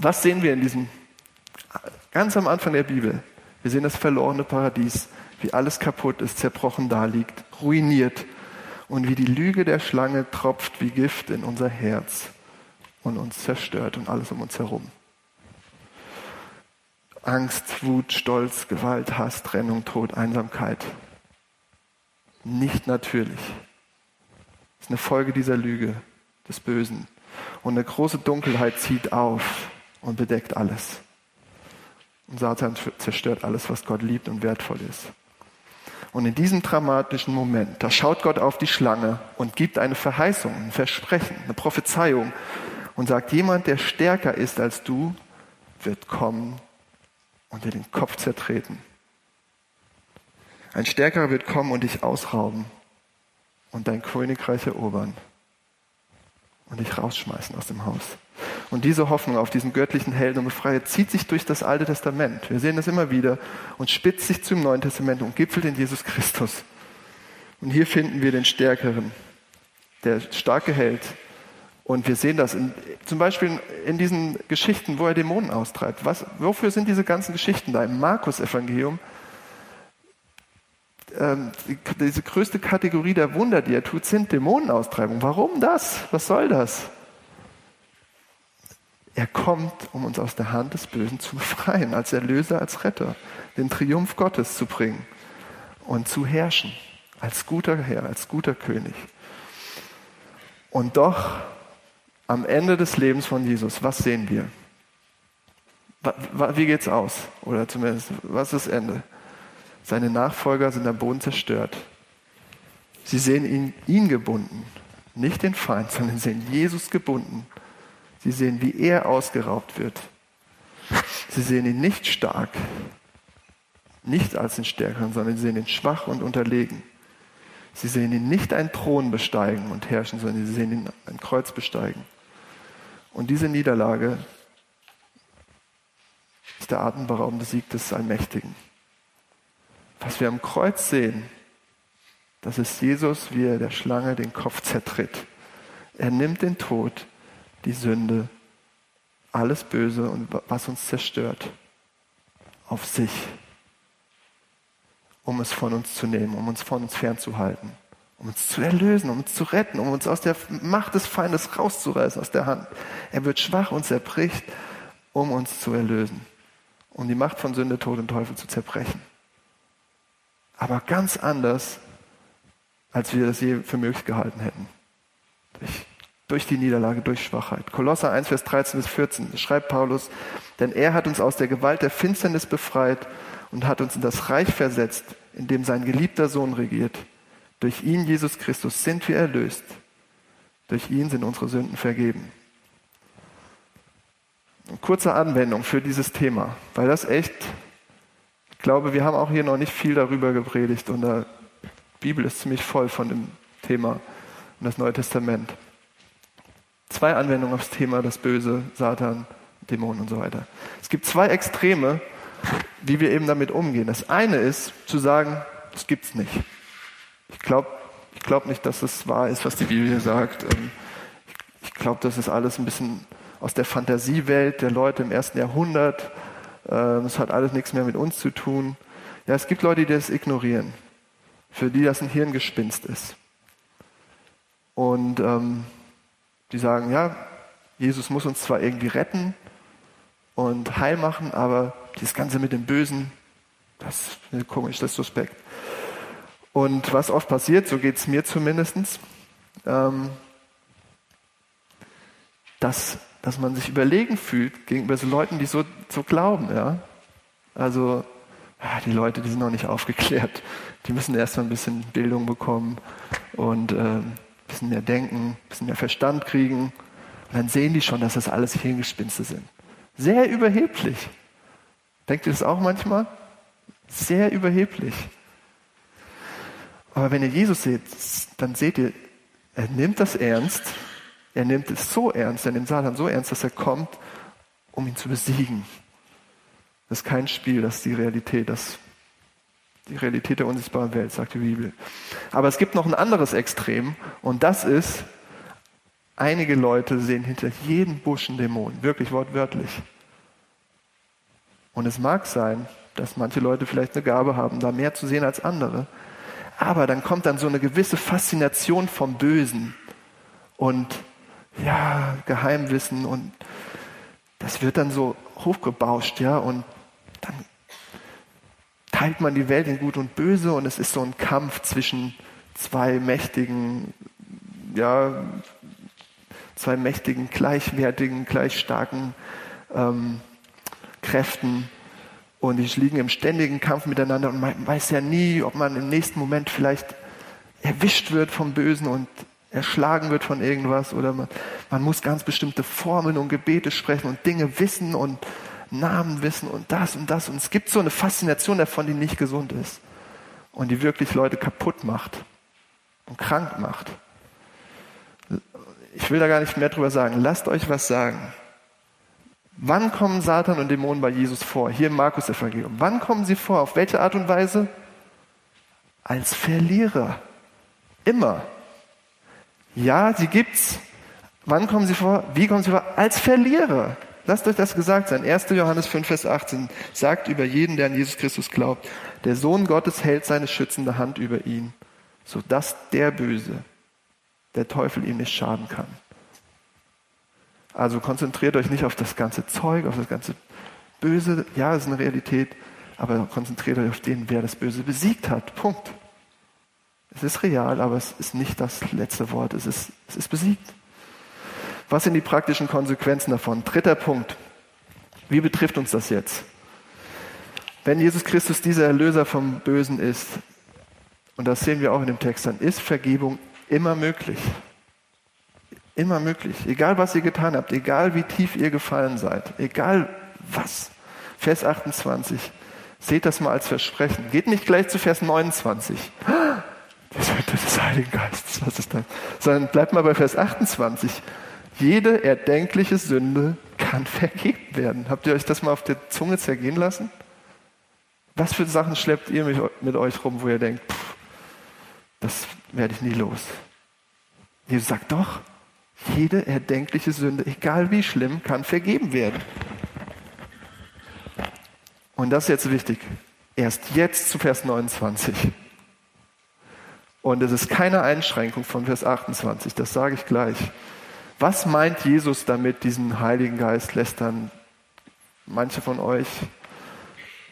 Was sehen wir in diesem, ganz am Anfang der Bibel? Wir sehen das verlorene Paradies, wie alles kaputt ist, zerbrochen da liegt, ruiniert und wie die Lüge der Schlange tropft wie Gift in unser Herz und uns zerstört und alles um uns herum. Angst, Wut, Stolz, Gewalt, Hass, Trennung, Tod, Einsamkeit. Nicht natürlich. Ist eine Folge dieser Lüge, des Bösen. Und eine große Dunkelheit zieht auf und bedeckt alles. Und Satan zerstört alles, was Gott liebt und wertvoll ist. Und in diesem dramatischen Moment, da schaut Gott auf die Schlange und gibt eine Verheißung, ein Versprechen, eine Prophezeiung und sagt, jemand, der stärker ist als du, wird kommen und dir den Kopf zertreten. Ein Stärkerer wird kommen und dich ausrauben und dein Königreich erobern und dich rausschmeißen aus dem Haus. Und diese Hoffnung auf diesen göttlichen Helden und Befreier zieht sich durch das Alte Testament. Wir sehen das immer wieder und spitzt sich zum Neuen Testament und gipfelt in Jesus Christus. Und hier finden wir den Stärkeren, der starke Held. Und wir sehen das in, zum Beispiel in diesen Geschichten, wo er Dämonen austreibt. Was, wofür sind diese ganzen Geschichten da im Markus-Evangelium? Ähm, diese größte Kategorie der Wunder, die er tut, sind Dämonenaustreibung. Warum das? Was soll das? Er kommt, um uns aus der Hand des Bösen zu befreien, als Erlöser, als Retter, den Triumph Gottes zu bringen und zu herrschen, als guter Herr, als guter König. Und doch, am Ende des Lebens von Jesus, was sehen wir? Wie geht's aus? Oder zumindest, was ist das Ende? Seine Nachfolger sind am Boden zerstört. Sie sehen ihn, ihn gebunden, nicht den Feind, sondern sehen Jesus gebunden. Sie sehen, wie er ausgeraubt wird. Sie sehen ihn nicht stark, nicht als den Stärkeren, sondern sie sehen ihn schwach und unterlegen. Sie sehen ihn nicht einen Thron besteigen und herrschen, sondern sie sehen ihn ein Kreuz besteigen. Und diese Niederlage ist der atemberaubende Sieg des Allmächtigen. Was wir am Kreuz sehen, das ist Jesus, wie er der Schlange den Kopf zertritt. Er nimmt den Tod, die Sünde, alles Böse und was uns zerstört, auf sich, um es von uns zu nehmen, um uns von uns fernzuhalten, um uns zu erlösen, um uns zu retten, um uns aus der Macht des Feindes rauszureißen aus der Hand. Er wird schwach und zerbricht, um uns zu erlösen, um die Macht von Sünde, Tod und Teufel zu zerbrechen aber ganz anders, als wir das je für möglich gehalten hätten. Durch, durch die Niederlage, durch Schwachheit. Kolosser 1, Vers 13 bis 14 schreibt Paulus, denn er hat uns aus der Gewalt der Finsternis befreit und hat uns in das Reich versetzt, in dem sein geliebter Sohn regiert. Durch ihn, Jesus Christus, sind wir erlöst. Durch ihn sind unsere Sünden vergeben. Eine kurze Anwendung für dieses Thema, weil das echt glaube, wir haben auch hier noch nicht viel darüber gepredigt und die Bibel ist ziemlich voll von dem Thema und das Neue Testament. Zwei Anwendungen aufs Thema das Böse, Satan, Dämonen und so weiter. Es gibt zwei Extreme, wie wir eben damit umgehen. Das eine ist zu sagen, es gibt's nicht. Ich glaube ich glaub nicht, dass es wahr ist, was die Bibel sagt. Ähm, ich glaube, das ist alles ein bisschen aus der Fantasiewelt der Leute im ersten Jahrhundert es ähm, hat alles nichts mehr mit uns zu tun. Ja, es gibt Leute, die das ignorieren, für die das ein Hirngespinst ist. Und ähm, die sagen, ja, Jesus muss uns zwar irgendwie retten und heil machen, aber dieses Ganze mit dem Bösen, das ist komisch, das ist suspekt. Und was oft passiert, so geht es mir zumindest, ähm, dass dass man sich überlegen fühlt gegenüber so Leuten, die so, so glauben. Ja? Also die Leute, die sind noch nicht aufgeklärt. Die müssen erst mal ein bisschen Bildung bekommen und äh, ein bisschen mehr denken, ein bisschen mehr Verstand kriegen. Und dann sehen die schon, dass das alles Hirngespinste sind. Sehr überheblich. Denkt ihr das auch manchmal? Sehr überheblich. Aber wenn ihr Jesus seht, dann seht ihr, er nimmt das ernst er nimmt es so ernst, er nimmt Satan so ernst, dass er kommt, um ihn zu besiegen. Das ist kein Spiel, das ist die Realität, das die Realität der unsichtbaren Welt, sagt die Bibel. Aber es gibt noch ein anderes Extrem und das ist, einige Leute sehen hinter jedem Busch einen Dämon, wirklich wortwörtlich. Und es mag sein, dass manche Leute vielleicht eine Gabe haben, da mehr zu sehen als andere. Aber dann kommt dann so eine gewisse Faszination vom Bösen und ja, Geheimwissen und das wird dann so hochgebauscht, ja, und dann teilt man die Welt in Gut und Böse und es ist so ein Kampf zwischen zwei mächtigen, ja, zwei mächtigen, gleichwertigen, gleich starken ähm, Kräften. Und die liegen im ständigen Kampf miteinander und man weiß ja nie, ob man im nächsten Moment vielleicht erwischt wird vom Bösen und erschlagen wird von irgendwas oder man, man muss ganz bestimmte Formeln und Gebete sprechen und Dinge wissen und Namen wissen und das und das. Und es gibt so eine Faszination davon, die nicht gesund ist und die wirklich Leute kaputt macht und krank macht. Ich will da gar nicht mehr drüber sagen. Lasst euch was sagen. Wann kommen Satan und Dämonen bei Jesus vor? Hier im Markus-Evangelium. Wann kommen sie vor? Auf welche Art und Weise? Als Verlierer. Immer. Ja, sie gibt's. Wann kommen sie vor? Wie kommen sie vor? Als Verlierer. Lasst euch das gesagt sein. 1. Johannes 5, Vers 18 sagt über jeden, der an Jesus Christus glaubt, der Sohn Gottes hält seine schützende Hand über ihn, sodass der Böse, der Teufel ihm nicht schaden kann. Also konzentriert euch nicht auf das ganze Zeug, auf das ganze Böse. Ja, es ist eine Realität, aber konzentriert euch auf den, wer das Böse besiegt hat. Punkt. Es ist real, aber es ist nicht das letzte Wort. Es ist, es ist besiegt. Was sind die praktischen Konsequenzen davon? Dritter Punkt. Wie betrifft uns das jetzt? Wenn Jesus Christus dieser Erlöser vom Bösen ist, und das sehen wir auch in dem Text, dann ist Vergebung immer möglich. Immer möglich. Egal was ihr getan habt, egal wie tief ihr gefallen seid, egal was. Vers 28. Seht das mal als Versprechen. Geht nicht gleich zu Vers 29. Die Sünde des Heiligen Geistes, was ist das? Sondern bleibt mal bei Vers 28. Jede erdenkliche Sünde kann vergeben werden. Habt ihr euch das mal auf der Zunge zergehen lassen? Was für Sachen schleppt ihr mit euch rum, wo ihr denkt, pff, das werde ich nie los? Jesus sagt doch, jede erdenkliche Sünde, egal wie schlimm, kann vergeben werden. Und das ist jetzt wichtig. Erst jetzt zu Vers 29. Und es ist keine Einschränkung von Vers 28, das sage ich gleich. Was meint Jesus damit, diesen Heiligen Geist lästern? Manche von euch,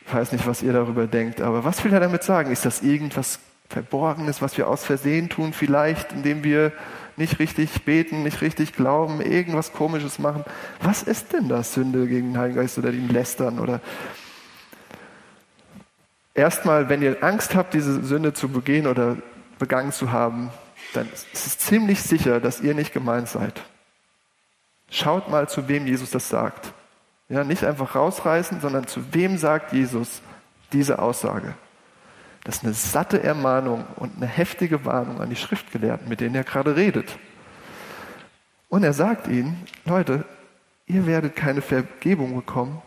ich weiß nicht, was ihr darüber denkt, aber was will er damit sagen? Ist das irgendwas Verborgenes, was wir aus Versehen tun, vielleicht, indem wir nicht richtig beten, nicht richtig glauben, irgendwas Komisches machen? Was ist denn das, Sünde gegen den Heiligen Geist oder ihn lästern? Oder erstmal, wenn ihr Angst habt, diese Sünde zu begehen oder begangen zu haben, dann ist es ziemlich sicher, dass ihr nicht gemeint seid. Schaut mal, zu wem Jesus das sagt. Ja, nicht einfach rausreißen, sondern zu wem sagt Jesus diese Aussage? Das ist eine satte Ermahnung und eine heftige Warnung an die Schriftgelehrten, mit denen er gerade redet. Und er sagt ihnen, Leute, ihr werdet keine Vergebung bekommen,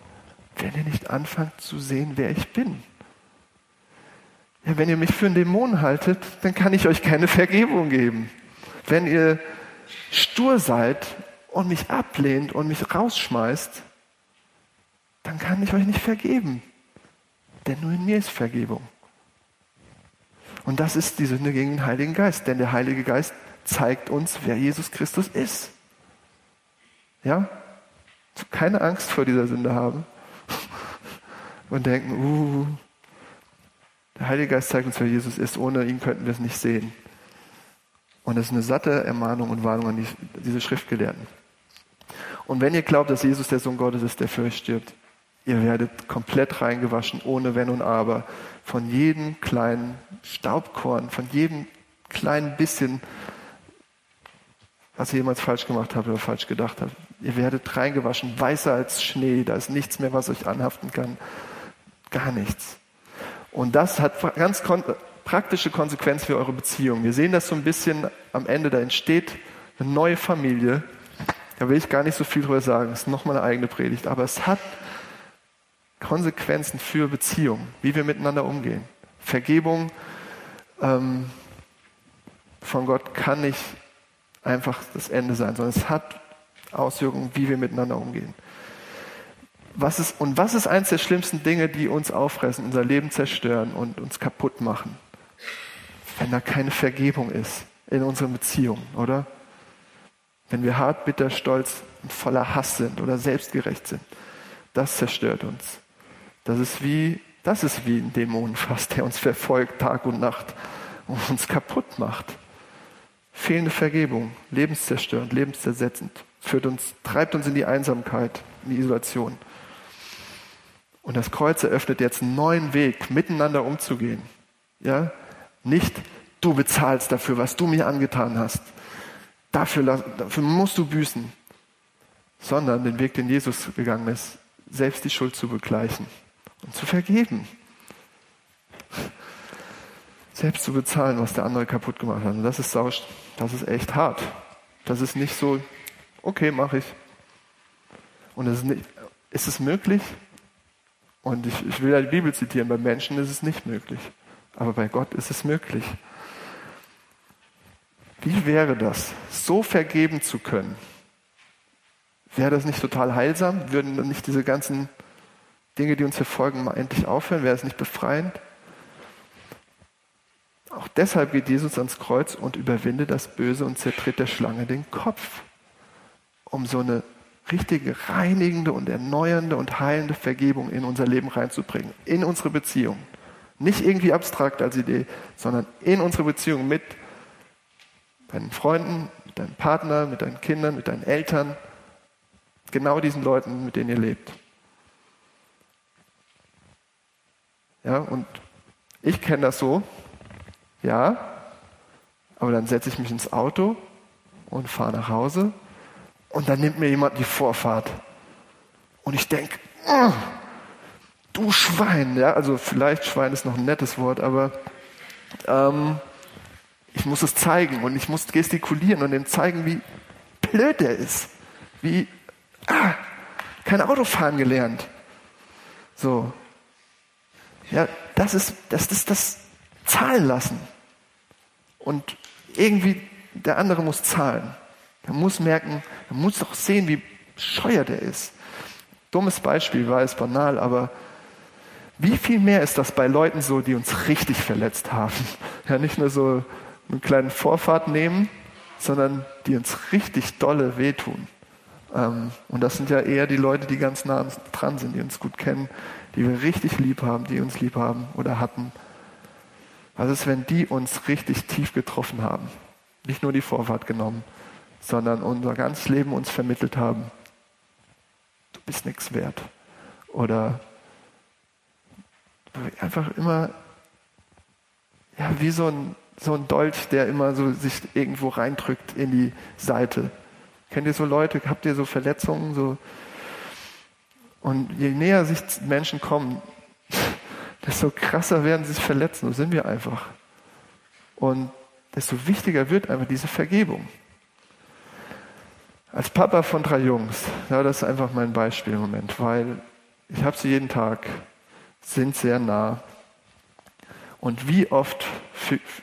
wenn ihr nicht anfangt zu sehen, wer ich bin. Ja, wenn ihr mich für einen Dämon haltet, dann kann ich euch keine Vergebung geben. Wenn ihr stur seid und mich ablehnt und mich rausschmeißt, dann kann ich euch nicht vergeben. Denn nur in mir ist Vergebung. Und das ist die Sünde gegen den Heiligen Geist. Denn der Heilige Geist zeigt uns, wer Jesus Christus ist. Ja? Keine Angst vor dieser Sünde haben und denken, uh, der Heilige Geist zeigt uns, wer Jesus ist. Ohne ihn könnten wir es nicht sehen. Und das ist eine satte Ermahnung und Warnung an die, diese Schriftgelehrten. Und wenn ihr glaubt, dass Jesus der Sohn Gottes ist, der für euch stirbt, ihr werdet komplett reingewaschen, ohne Wenn und Aber, von jedem kleinen Staubkorn, von jedem kleinen bisschen, was ihr jemals falsch gemacht habt oder falsch gedacht habt. Ihr werdet reingewaschen, weißer als Schnee, da ist nichts mehr, was euch anhaften kann. Gar nichts. Und das hat ganz praktische Konsequenzen für eure Beziehung. Wir sehen das so ein bisschen am Ende, da entsteht eine neue Familie, da will ich gar nicht so viel drüber sagen. Das ist nochmal eine eigene Predigt. Aber es hat Konsequenzen für Beziehungen, wie wir miteinander umgehen. Vergebung ähm, von Gott kann nicht einfach das Ende sein, sondern es hat Auswirkungen, wie wir miteinander umgehen. Was ist, und was ist eines der schlimmsten Dinge, die uns auffressen, unser Leben zerstören und uns kaputt machen? Wenn da keine Vergebung ist in unseren Beziehungen, oder? Wenn wir hart, bitter, stolz und voller Hass sind oder selbstgerecht sind, das zerstört uns. Das ist wie, das ist wie ein Dämon fast, der uns verfolgt Tag und Nacht und uns kaputt macht. Fehlende Vergebung, lebenszerstörend, lebenszersetzend, führt uns, treibt uns in die Einsamkeit, in die Isolation. Und das Kreuz eröffnet jetzt einen neuen Weg, miteinander umzugehen. Ja? Nicht, du bezahlst dafür, was du mir angetan hast. Dafür, dafür musst du büßen. Sondern den Weg, den Jesus gegangen ist, selbst die Schuld zu begleichen und zu vergeben. Selbst zu bezahlen, was der andere kaputt gemacht hat. Und das ist sausch, das ist echt hart. Das ist nicht so, okay, mache ich. Und es ist, nicht, ist es möglich? Und ich, ich will ja die Bibel zitieren, bei Menschen ist es nicht möglich. Aber bei Gott ist es möglich. Wie wäre das, so vergeben zu können? Wäre das nicht total heilsam? Würden nicht diese ganzen Dinge, die uns verfolgen, mal endlich aufhören? Wäre es nicht befreiend? Auch deshalb geht Jesus ans Kreuz und überwindet das Böse und zertritt der Schlange den Kopf, um so eine richtige reinigende und erneuernde und heilende Vergebung in unser Leben reinzubringen, in unsere Beziehung. Nicht irgendwie abstrakt als Idee, sondern in unsere Beziehung mit deinen Freunden, mit deinem Partner, mit deinen Kindern, mit deinen Eltern, genau diesen Leuten, mit denen ihr lebt. Ja, und ich kenne das so, ja, aber dann setze ich mich ins Auto und fahre nach Hause und dann nimmt mir jemand die Vorfahrt. Und ich denke, oh, du Schwein, ja, also vielleicht Schwein ist noch ein nettes Wort, aber ähm, ich muss es zeigen und ich muss gestikulieren und ihm zeigen, wie blöd er ist, wie ah, kein Autofahren gelernt. So, ja, das ist das, ist das Zahlen lassen. Und irgendwie der andere muss zahlen. Er muss merken, er muss doch sehen, wie scheuert er ist. Dummes Beispiel, war es banal, aber wie viel mehr ist das bei Leuten so, die uns richtig verletzt haben? Ja, nicht nur so einen kleinen Vorfahrt nehmen, sondern die uns richtig dolle wehtun. Ähm, und das sind ja eher die Leute, die ganz nah dran sind, die uns gut kennen, die wir richtig lieb haben, die uns lieb haben oder hatten. Was ist, wenn die uns richtig tief getroffen haben? Nicht nur die Vorfahrt genommen, sondern unser ganzes Leben uns vermittelt haben. Du bist nichts wert. Oder einfach immer, ja, wie so ein, so ein Dolch, der immer so sich irgendwo reindrückt in die Seite. Kennt ihr so Leute? Habt ihr so Verletzungen? So? Und je näher sich Menschen kommen, desto krasser werden sie sich verletzen. So sind wir einfach. Und desto wichtiger wird einfach diese Vergebung. Als Papa von drei Jungs, ja, das ist einfach mein Beispiel im Moment, weil ich habe sie jeden Tag, sind sehr nah. Und wie oft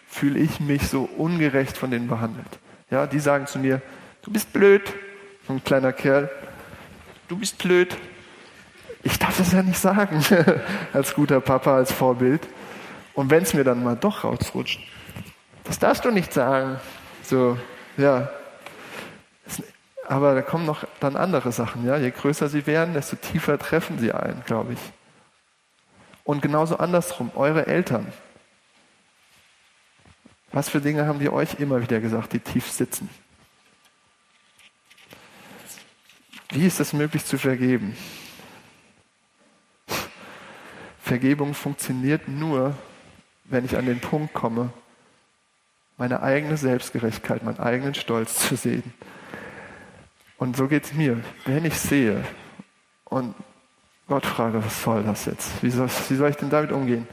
fühle ich mich so ungerecht von denen behandelt? Ja, die sagen zu mir, du bist blöd, ein kleiner Kerl, du bist blöd. Ich darf das ja nicht sagen, als guter Papa, als Vorbild. Und wenn es mir dann mal doch rausrutscht, das darfst du nicht sagen. So, ja. Aber da kommen noch dann andere Sachen, ja. Je größer sie werden, desto tiefer treffen sie ein, glaube ich. Und genauso andersrum, eure Eltern. Was für Dinge haben die euch immer wieder gesagt, die tief sitzen? Wie ist es möglich zu vergeben? Vergebung funktioniert nur, wenn ich an den Punkt komme, meine eigene Selbstgerechtigkeit, meinen eigenen Stolz zu sehen. Und so geht es mir. Wenn ich sehe und Gott frage, was soll das jetzt? Wie soll, wie soll ich denn damit umgehen?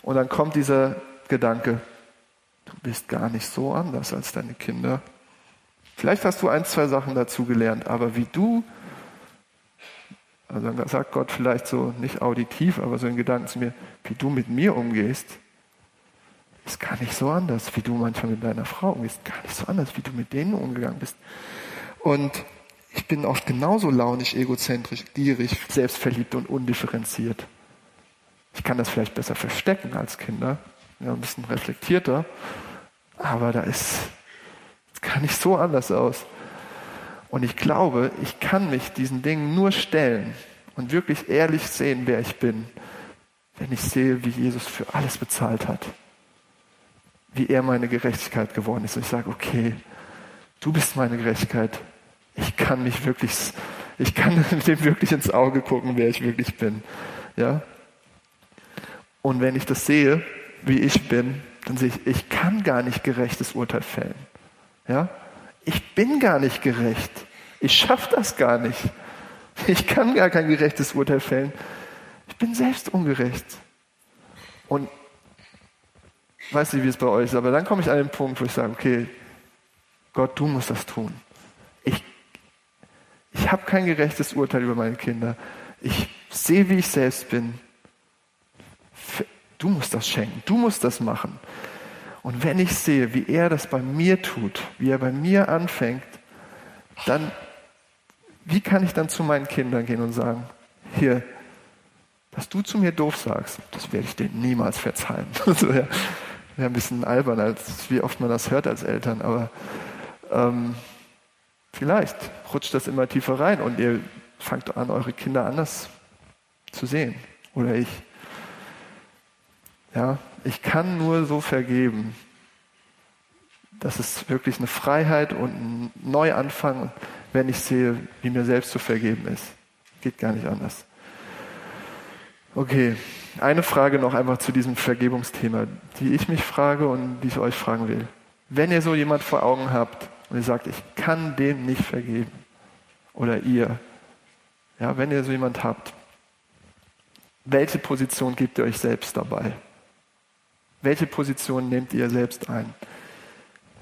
Und dann kommt dieser Gedanke, du bist gar nicht so anders als deine Kinder. Vielleicht hast du ein, zwei Sachen dazu gelernt, aber wie du, also dann sagt Gott vielleicht so nicht auditiv, aber so in Gedanken zu mir, wie du mit mir umgehst, ist gar nicht so anders, wie du manchmal mit deiner Frau umgehst, gar nicht so anders, wie du mit denen umgegangen bist. Und ich bin oft genauso launisch, egozentrisch, gierig, selbstverliebt und undifferenziert. Ich kann das vielleicht besser verstecken als Kinder, ja, ein bisschen reflektierter, aber da ist, kann nicht so anders aus. Und ich glaube, ich kann mich diesen Dingen nur stellen und wirklich ehrlich sehen, wer ich bin, wenn ich sehe, wie Jesus für alles bezahlt hat wie er meine Gerechtigkeit geworden ist. Und ich sage, okay, du bist meine Gerechtigkeit. Ich kann mich wirklich, ich kann dem wirklich ins Auge gucken, wer ich wirklich bin. Ja? Und wenn ich das sehe, wie ich bin, dann sehe ich, ich kann gar nicht gerechtes Urteil fällen. Ja? Ich bin gar nicht gerecht. Ich schaffe das gar nicht. Ich kann gar kein gerechtes Urteil fällen. Ich bin selbst ungerecht. Und weiß nicht, wie es bei euch ist, aber dann komme ich an den Punkt, wo ich sage, okay, Gott, du musst das tun. Ich, ich habe kein gerechtes Urteil über meine Kinder. Ich sehe, wie ich selbst bin. Du musst das schenken, du musst das machen. Und wenn ich sehe, wie er das bei mir tut, wie er bei mir anfängt, dann Wie kann ich dann zu meinen Kindern gehen und sagen, hier, dass du zu mir doof sagst, das werde ich dir niemals verzeihen. Also, ja, wäre ein bisschen albern, als wie oft man das hört als Eltern, aber ähm, vielleicht rutscht das immer tiefer rein und ihr fangt an, eure Kinder anders zu sehen. Oder ich. Ja, ich kann nur so vergeben. Das ist wirklich eine Freiheit und ein Neuanfang, wenn ich sehe, wie mir selbst zu vergeben ist. Geht gar nicht anders. Okay, eine Frage noch einfach zu diesem Vergebungsthema, die ich mich frage und die ich euch fragen will. Wenn ihr so jemand vor Augen habt und ihr sagt, ich kann dem nicht vergeben, oder ihr, ja, wenn ihr so jemand habt, welche Position gebt ihr euch selbst dabei? Welche Position nehmt ihr selbst ein?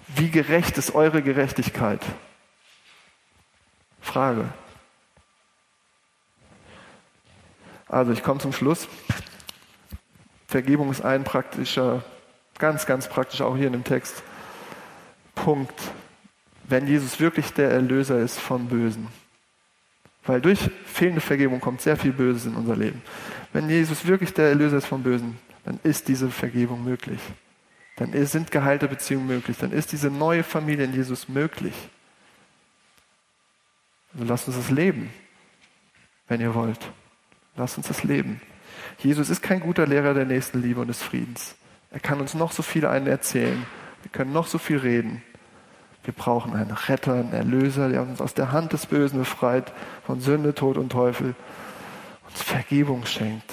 Wie gerecht ist eure Gerechtigkeit? Frage. Also ich komme zum Schluss. Vergebung ist ein praktischer, ganz, ganz praktisch auch hier in dem Text. Punkt. Wenn Jesus wirklich der Erlöser ist vom Bösen. Weil durch fehlende Vergebung kommt sehr viel Böses in unser Leben. Wenn Jesus wirklich der Erlöser ist vom Bösen, dann ist diese Vergebung möglich. Dann sind geheilte Beziehungen möglich. Dann ist diese neue Familie in Jesus möglich. Also lasst uns das leben, wenn ihr wollt. Lass uns das leben. Jesus ist kein guter Lehrer der Nächstenliebe und des Friedens. Er kann uns noch so viel einen erzählen. Wir können noch so viel reden. Wir brauchen einen Retter, einen Erlöser, der uns aus der Hand des Bösen befreit, von Sünde, Tod und Teufel, uns Vergebung schenkt,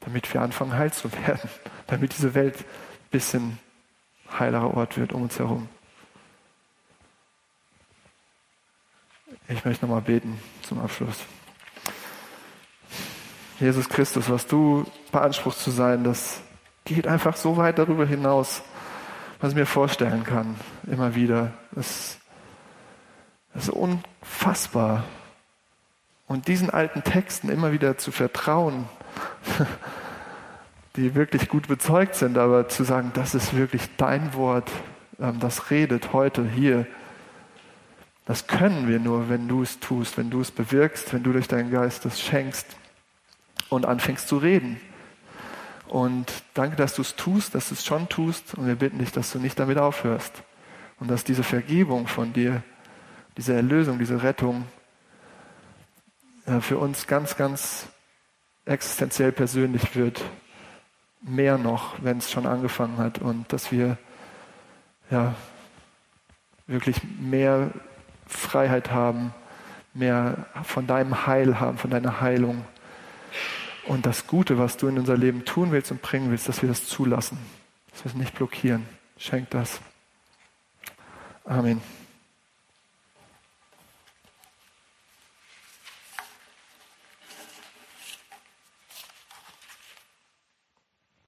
damit wir anfangen heil zu werden, damit diese Welt ein bisschen heilerer Ort wird um uns herum. Ich möchte nochmal beten zum Abschluss. Jesus Christus, was du beanspruchst zu sein, das geht einfach so weit darüber hinaus, was ich mir vorstellen kann, immer wieder. Das, das ist unfassbar. Und diesen alten Texten immer wieder zu vertrauen, die wirklich gut bezeugt sind, aber zu sagen, das ist wirklich dein Wort, ähm, das redet heute hier. Das können wir nur, wenn du es tust, wenn du es bewirkst, wenn du durch deinen Geist es schenkst und anfängst zu reden. Und danke, dass du es tust, dass du es schon tust. Und wir bitten dich, dass du nicht damit aufhörst. Und dass diese Vergebung von dir, diese Erlösung, diese Rettung äh, für uns ganz, ganz existenziell persönlich wird. Mehr noch, wenn es schon angefangen hat. Und dass wir ja, wirklich mehr Freiheit haben, mehr von deinem Heil haben, von deiner Heilung und das Gute, was du in unser Leben tun willst und bringen willst, dass wir das zulassen, dass wir es nicht blockieren. Schenk das. Amen.